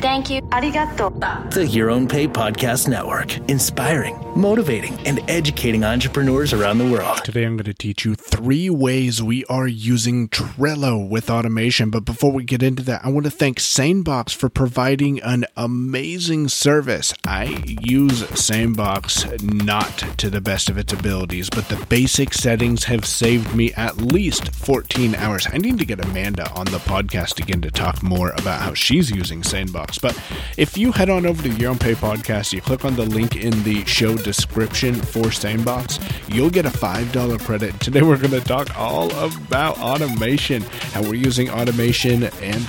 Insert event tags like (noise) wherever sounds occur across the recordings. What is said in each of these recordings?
Thank you. Arigato. The Your Own Pay Podcast Network, inspiring, motivating, and educating entrepreneurs around the world. Today, I'm going to teach you three ways we are using Trello with automation. But before we get into that, I want to thank SaneBox for providing an amazing service. I use SaneBox not to the best of its abilities, but the basic settings have saved me at least 14 hours. I need to get Amanda on the podcast again to talk more about how she's using SaneBox. But if you head on over to Your Own Pay Podcast, you click on the link in the show description for SaneBox, you'll get a $5 credit. Today we're going to talk all about automation, how we're using automation and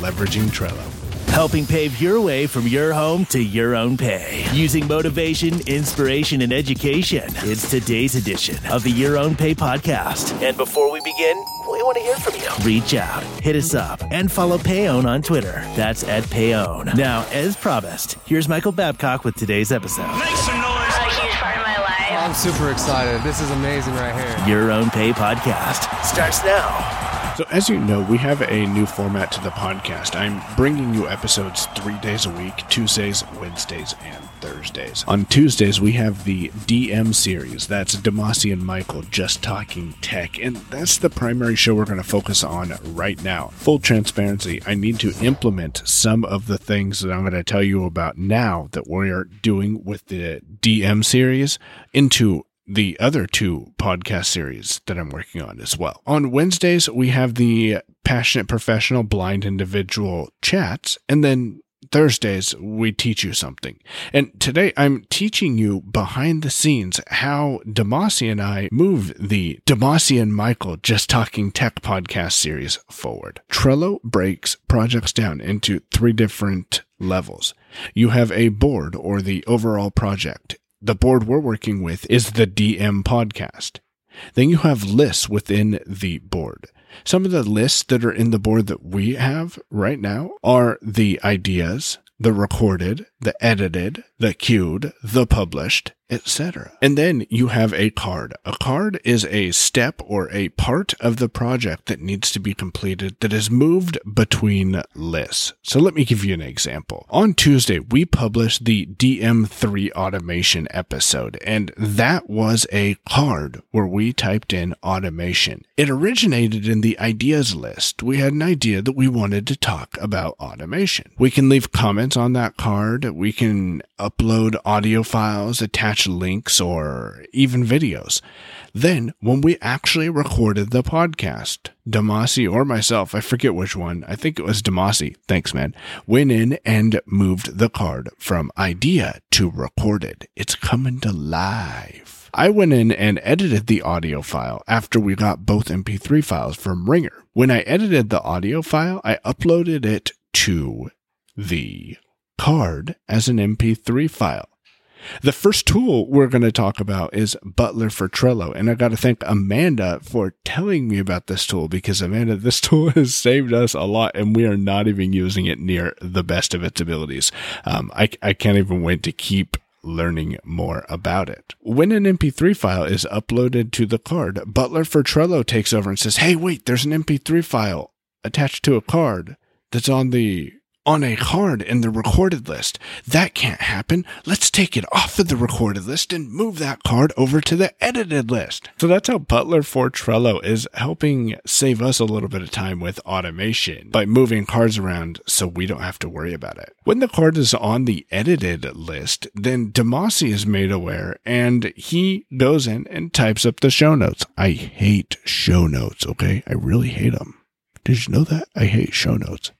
leveraging Trello helping pave your way from your home to your own pay. Using motivation, inspiration, and education. It's today's edition of the Your Own Pay podcast. And before we begin, we want to hear from you. Reach out, hit us up, and follow Payone on Twitter. That's at Payone. Now, as promised, here's Michael Babcock with today's episode. Make some noise. A huge part of my life. I'm super excited. This is amazing right here. Your Own Pay podcast starts now. So, as you know, we have a new format to the podcast. I'm bringing you episodes three days a week Tuesdays, Wednesdays, and Thursdays. On Tuesdays, we have the DM series. That's Demasi and Michael just talking tech. And that's the primary show we're going to focus on right now. Full transparency, I need to implement some of the things that I'm going to tell you about now that we are doing with the DM series into the other two podcast series that I'm working on as well. On Wednesdays, we have the Passionate Professional Blind Individual chats, and then Thursdays, we teach you something. And today I'm teaching you behind the scenes how Demasi and I move the Demasi and Michael Just Talking Tech podcast series forward. Trello breaks projects down into three different levels. You have a board or the overall project the board we're working with is the DM podcast. Then you have lists within the board. Some of the lists that are in the board that we have right now are the ideas, the recorded, the edited, the queued, the published, etc. And then you have a card. A card is a step or a part of the project that needs to be completed that is moved between lists. So let me give you an example. On Tuesday, we published the DM3 automation episode, and that was a card where we typed in automation. It originated in the ideas list. We had an idea that we wanted to talk about automation. We can leave comments on that card. We can upload audio files, attach links, or even videos. Then, when we actually recorded the podcast, Demasi or myself, I forget which one, I think it was Demasi, thanks man, went in and moved the card from idea to recorded. It's coming to life. I went in and edited the audio file after we got both MP3 files from Ringr. When I edited the audio file, I uploaded it to the card as an MP3 file. The first tool we're going to talk about is Butler for Trello. And I got to thank Amanda for telling me about this tool because Amanda, (laughs) this tool has saved us a lot and we are not even using it near the best of its abilities. Um, I, I can't even wait to keep learning more about it. When an MP3 file is uploaded to the card, Butler for Trello takes over and says, Hey, wait, there's an MP3 file attached to a card that's on the on a card in the recorded list. That can't happen. Let's take it off of the recorded list and move that card over to the edited list. So that's how Butler for Trello is helping save us a little bit of time with automation by moving cards around so we don't have to worry about it. When the card is on the edited list, then Demasi is made aware and he goes in and types up the show notes. I hate show notes, okay? I really hate them. Did you know that? I hate show notes.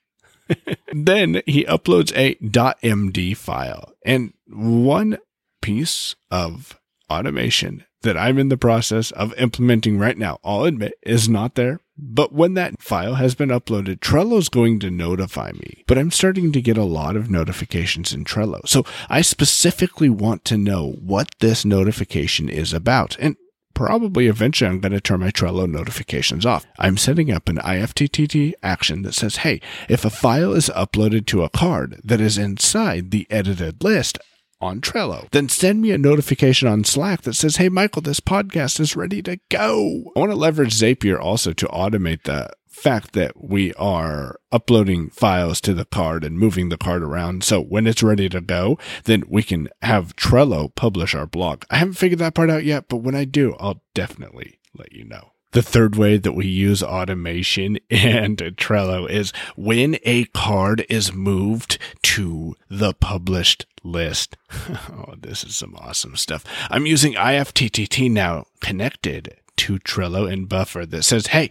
(laughs) then he uploads a .md file. And one piece of automation that I'm in the process of implementing right now, I'll admit, is not there. But when that file has been uploaded, Trello's going to notify me. But I'm starting to get a lot of notifications in Trello. So I specifically want to know what this notification is about. And probably eventually I'm going to turn my Trello notifications off. I'm setting up an IFTTT action that says, hey, if a file is uploaded to a card that is inside the edited list, on Trello. Then send me a notification on Slack that says, Hey, Michael, this podcast is ready to go. I want to leverage Zapier also to automate the fact that we are uploading files to the card and moving the card around. So when it's ready to go, then we can have Trello publish our blog. I haven't figured that part out yet, but when I do, I'll definitely let you know. The third way that we use automation (laughs) and Trello is when a card is moved to the published list. (laughs) oh, this is some awesome stuff. I'm using IFTTT now connected to Trello and Buffer that says, Hey,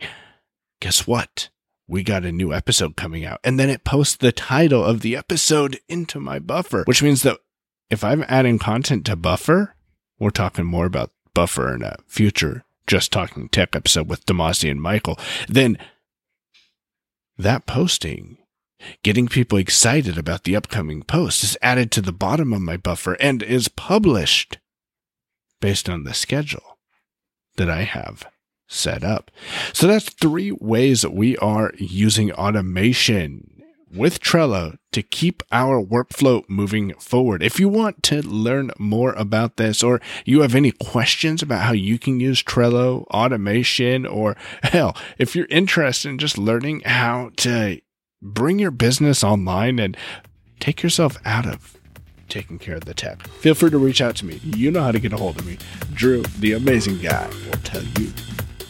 guess what? We got a new episode coming out. And then it posts the title of the episode into my buffer, which means that if I'm adding content to Buffer, we're talking more about Buffer in a future just talking tech episode with Demasi and Michael, then that posting, getting people excited about the upcoming post, is added to the bottom of my buffer and is published based on the schedule that I have set up. So that's three ways that we are using automation with Trello to keep our workflow moving forward. If you want to learn more about this or you have any questions about how you can use Trello automation or hell, if you're interested in just learning how to bring your business online and take yourself out of taking care of the tech, feel free to reach out to me. You know how to get a hold of me. Drew, the amazing guy, will tell you